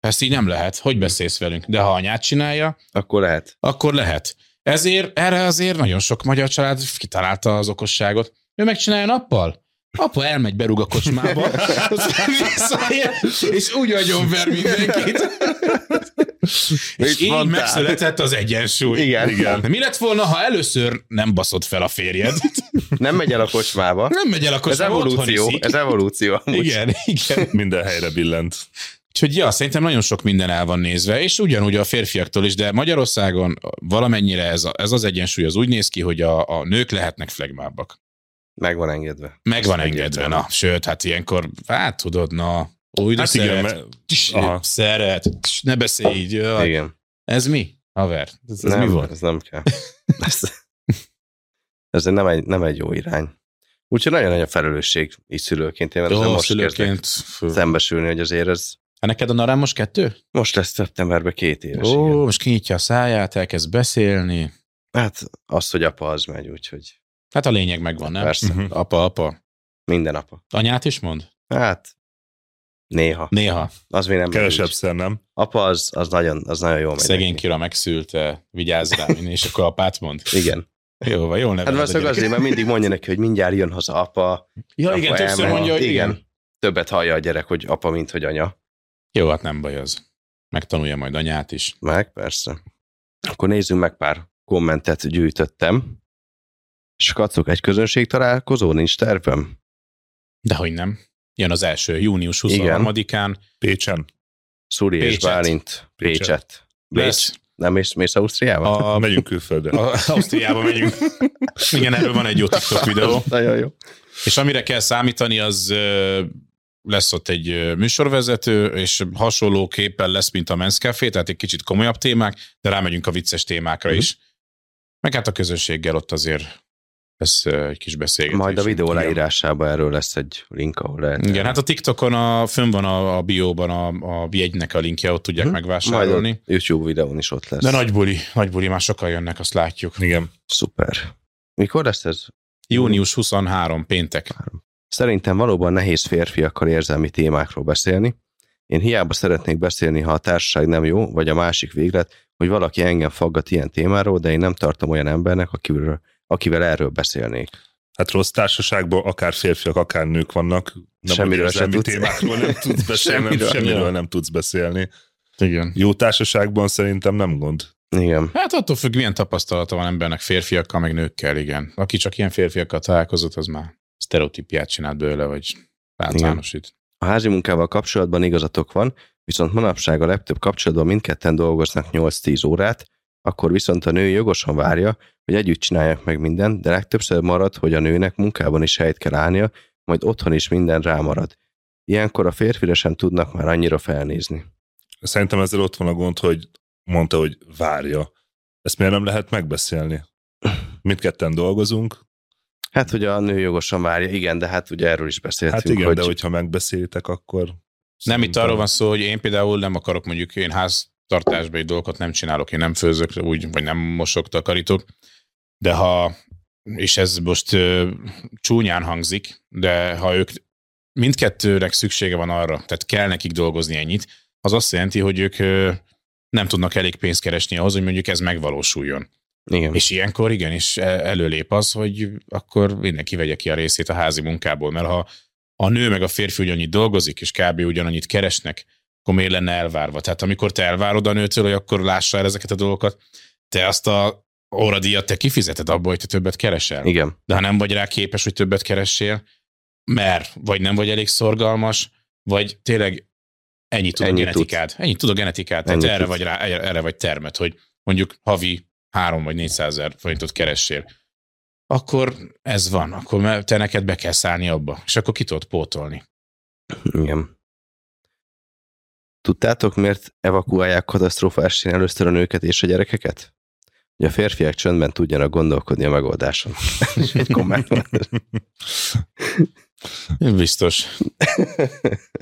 Ezt így nem lehet, hogy beszélsz velünk. De ha anyát csinálja, Akkor lehet. akkor lehet. Ezért, erre azért nagyon sok magyar család kitalálta az okosságot. Ő megcsinálja nappal? Apa elmegy, berúg a kocsmába, visszaér, és úgy agyon ver mindenkit. és így mondtál? megszületett az egyensúly. Igen. Igen. De mi lett volna, ha először nem baszod fel a férjed? Nem megy el a kocsmába. Nem megy el a Ez kocsmába, otthon evolúció. Ez evolúció. amúgy. Igen, igen. Minden helyre billent. Úgyhogy ja, szerintem nagyon sok minden el van nézve, és ugyanúgy a férfiaktól is, de Magyarországon valamennyire ez, a, ez az egyensúly az úgy néz ki, hogy a, a nők lehetnek flegmábbak. Meg van engedve. Meg van engedve, na. Sőt, hát ilyenkor, hát tudod, na, úgy de Hát igen, szeret, mert Tis, aha. szeret, tis, ne beszélj így. jaj. Igen. Ez mi? Haver, ez, ez nem, mi volt? Ez nem kell. Ez, ez nem, egy, nem egy jó irány. Úgyhogy nagyon nagy a felelősség így szülőként. Én Jó, most szülőként. szembesülni, hogy azért ez Hát neked a narám most kettő? most lesz szeptemberben két éves. Ó, igen. most kinyitja a száját, elkezd beszélni. Hát az, hogy apa az megy, úgyhogy Hát a lényeg megvan, nem? persze, Mhm. Apa, apa. minden apa. Anyát is mond? Hát néha. Néha. Az még nem kevesebb szer nem. Apa az, az, nagyon, az nagyon jó megy Szegény. Kira megszülte, vigyázz rá, és akkor apát mond. Igen. Jó, van, jól Hát neveled a valószínűleg azért, mert mindig mondja neki, hogy mindjárt jön haza apa. Ja, apa igen, többször elmegy. mondja, hogy igen. igen. Többet hallja a gyerek, hogy apa, mint hogy anya. Jó, hát nem baj az. Megtanulja majd anyát is. Meg, persze. Akkor nézzünk meg pár kommentet gyűjtöttem. És kacok, egy közönség találkozó nincs tervem? Dehogy nem. Jön az első, június 23-án. Pécsen. Szuri és. Bálint, Pécset. Pécset. Bécs. Nem mész, mész Ausztriába? A, Megyünk külföldre. a, Ausztriába megyünk. Igen, erről van egy jó TikTok videó. Nagyon jó. És amire kell számítani, az lesz ott egy műsorvezető, és hasonló képpel lesz, mint a Men's Café, tehát egy kicsit komolyabb témák, de rámegyünk a vicces témákra Mhm. is. Meg hát a közönséggel ott azért lesz egy kis beszélgetés. Majd a videó Igen. leírásában erről lesz egy link, ahol lehet. Igen, hát a TikTokon a, fönn van a, a bióban a, a jegynek a linkje, ott tudják Mhm. megvásárolni. Majd a YouTube videón is ott lesz. De nagy buli, nagy buli, már sokan jönnek, azt látjuk. Igen. Szuper. Mikor lesz ez? Június 23, péntek. Szerintem valóban nehéz férfiakkal érzelmi témákról beszélni. Én hiába szeretnék beszélni, ha a társaság nem jó, vagy a másik véglet, hogy valaki engem faggat ilyen témáról, de én nem tartom olyan embernek, akivel, akivel erről beszélnék. Hát rossz társaságban akár férfiak, akár nők vannak. Nem Semmiről hogy se érzelmi tudsz. témákról nem tudsz beszélni, Semmiről. semmiről, nem tudsz beszélni. Igen. Jó társaságban szerintem nem gond. Igen. Hát attól függ, milyen tapasztalata van embernek férfiakkal, meg nőkkel, igen. Aki csak ilyen férfiakkal találkozott, az már sztereotípiát csinált belőle, vagy általánosít. A házi munkával kapcsolatban igazatok van, viszont manapság a legtöbb kapcsolatban mindketten dolgoznak 8-10 órát, akkor viszont a nő jogosan várja, hogy együtt csinálják meg mindent, de legtöbbször marad, hogy a nőnek munkában is helyt kell állnia, majd otthon is minden rámarad. Ilyenkor a férfire sem tudnak már annyira felnézni. Szerintem ezzel ott van a gond, hogy mondta, hogy várja. Ezt miért nem lehet megbeszélni? Mindketten dolgozunk. Hát, hogy a nő jogosan várja, igen, de hát ugye erről is beszéltünk, Hát igen, hogy de hogyha megbeszélitek, akkor... Nem itt arról van szó, hogy én például nem akarok mondjuk én ház háztartásbeli dolgokat nem csinálok, én nem főzök, úgy, vagy nem mosok, takarítok, de ha, és ez most ö, csúnyán hangzik, de ha ők mindkettőnek szüksége van arra, tehát kell nekik dolgozni ennyit, az azt jelenti, hogy ők ö, nem tudnak elég pénzt keresni ahhoz, hogy mondjuk ez megvalósuljon. Igen. És ilyenkor igen, és előlép az, hogy akkor mindenki vegye ki a részét a házi munkából, mert ha a nő meg a férfi ugyannyit dolgozik, és kb. ugyanannyit keresnek, akkor miért lenne elvárva? Tehát amikor te elvárod a nőtől, hogy akkor lássa el ezeket a dolgokat, te azt a óradíjat te kifizeted abból, hogy te többet keresel. Igen. De ha nem vagy rá képes, hogy többet keressél, mert vagy nem vagy elég szorgalmas, vagy tényleg ennyit tud Ennyit a genetikád. Ennyit tud a genetikád. Tehát Ennyit erre tudsz. vagy, rá, erre vagy termet, hogy mondjuk havi 3 vagy 400 ezer forintot keressél. Akkor ez van, akkor te neked be kell szállni abba, és akkor ki tudod pótolni. Igen. Tudtátok, miért evakuálják katasztrófa esetén először a nőket és a gyerekeket? Hogy a férfiak csöndben tudjanak gondolkodni a megoldáson. És egy komment. Biztos.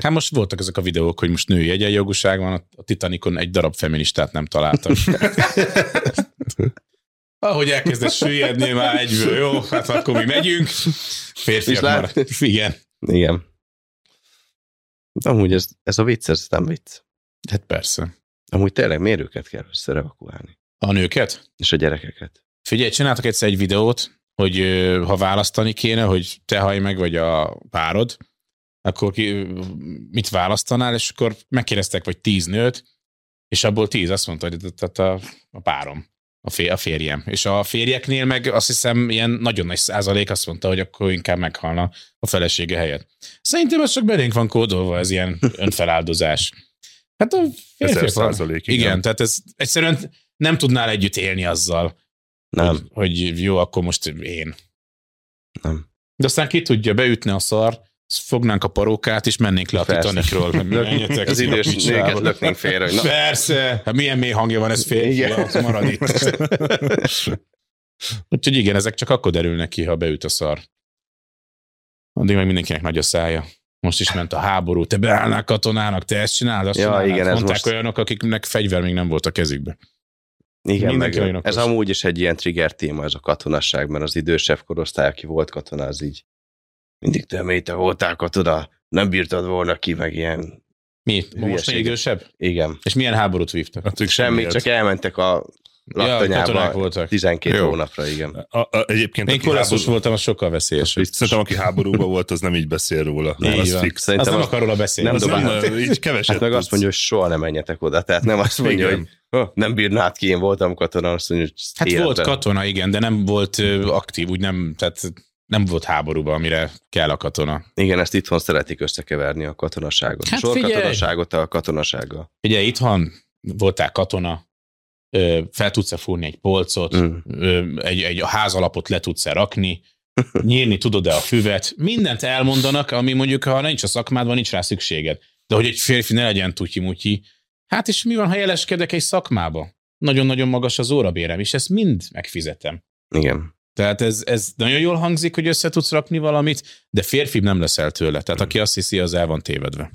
Hát most voltak ezek a videók, hogy most női egyenjogúság van, a Titanicon egy darab feministát nem találtak. Ahogy elkezdett süllyedni már egyből, jó, hát akkor mi megyünk. Férfiak már. Igen. Igen. Amúgy ez, ez a vicc, ez nem vicc. Hát persze. Amúgy tényleg mérőket kell először evakuálni. A nőket? És a gyerekeket. Figyelj, csináltak egyszer egy videót, hogy ha választani kéne, hogy te haj meg, vagy a párod, akkor ki, mit választanál, és akkor megkérdeztek, vagy tíz nőt, és abból tíz azt mondta, hogy tehát a, a párom, a, fér, a férjem. És a férjeknél meg azt hiszem ilyen nagyon nagy százalék azt mondta, hogy akkor inkább meghalna a felesége helyett. Szerintem ez csak belénk van kódolva, ez ilyen önfeláldozás. Hát a férfiak, százalék, igen. igen. igen, tehát ez egyszerűen nem tudnál együtt élni azzal, Nem, hogy, hogy jó, akkor most én. nem. De aztán ki tudja, beütne a szar, fognánk a parókát, és mennénk le a Persze. Titanicról. Menjetek, Az idős nőket löknénk félre, hogy na, Persze, hát milyen mély hangja van ez Igen. az marad itt. Úgyhogy igen, ezek csak akkor derülnek ki, ha beüt a szar. Addig meg mindenkinek nagy a szája. Most is ment a háború, te beállnál katonának, te ezt csinálod, azt Ja, csinálod. igen, Mondták most- olyanok, akiknek fegyver még nem volt a kezükbe. Igen, meg ez amúgy is egy ilyen trigger téma, ez a katonasság, mert az idősebb korosztály, aki volt katona, az így mindig te mély, te voltál katona, nem bírtad volna ki, meg ilyen. Mi? Most még idősebb? Igen. És milyen háborút vívtak? Hát ők Semmit, semmiért. csak elmentek a Ja, laktanyába voltak. 12 Jó. hónapra, igen. A, a, egyébként Én aki koroszos háború- voltam, az sokkal veszélyesebb. Szerintem, aki háborúban volt, az nem így beszél róla. Így az fix. Az Szerintem nem az- akar róla beszélni. nem Az nem, így keveset Hát meg azt mondja, hogy soha nem menjetek oda. Tehát nem azt mondja, Igen. hogy "Huh, nem bírnád ki, én voltam katona, azt mondja, hogy Hát életben. volt katona, igen, de nem volt aktív, úgy nem, tehát nem volt háborúban, amire kell a katona. Igen, ezt itthon szeretik összekeverni a katonaságot. Hát figyelj! katonaságot a katonasággal. Ugye itthon voltál katona, fel tudsz-e fúrni egy polcot, Mm. egy, egy házalapot le tudsz-e rakni, nyírni tudod-e a füvet, mindent elmondanak, ami mondjuk, ha nincs a szakmádban, nincs rá szükséged. De hogy egy férfi ne legyen tutyi-mutyi, hát és mi van, ha jeleskedek egy szakmába? Nagyon-nagyon magas az órabérem, és ezt mind megfizetem. Igen. Tehát ez, ez nagyon jól hangzik, hogy össze tudsz rakni valamit, de férfi nem leszel tőle. Tehát aki azt hiszi, az el van tévedve.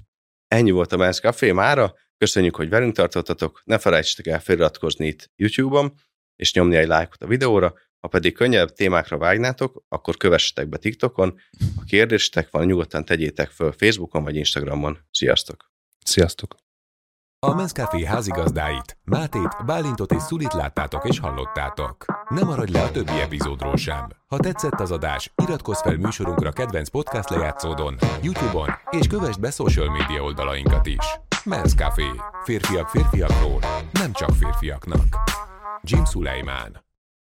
Ennyi volt a Men's Café mára. Köszönjük, hogy velünk tartottatok. Ne felejtsetek el feliratkozni itt YouTube-on, és nyomni egy lájkot a videóra. Ha pedig könnyebb témákra vágnátok, akkor kövessetek be TikTokon. Ha kérdésetek van, nyugodtan tegyétek föl Facebookon vagy Instagramon. Sziasztok! Sziasztok! A Men's Café házigazdáit, Mátét, Bálintot és Szulit láttátok és hallottátok. Ne maradj le a többi epizódról sem. Ha tetszett az adás, iratkozz fel műsorunkra kedvenc podcast lejátszódon, YouTube-on, és kövessd be social média oldalainkat is. Men's Café. Férfiak férfiakról, nem csak férfiaknak. Jim Sulaiman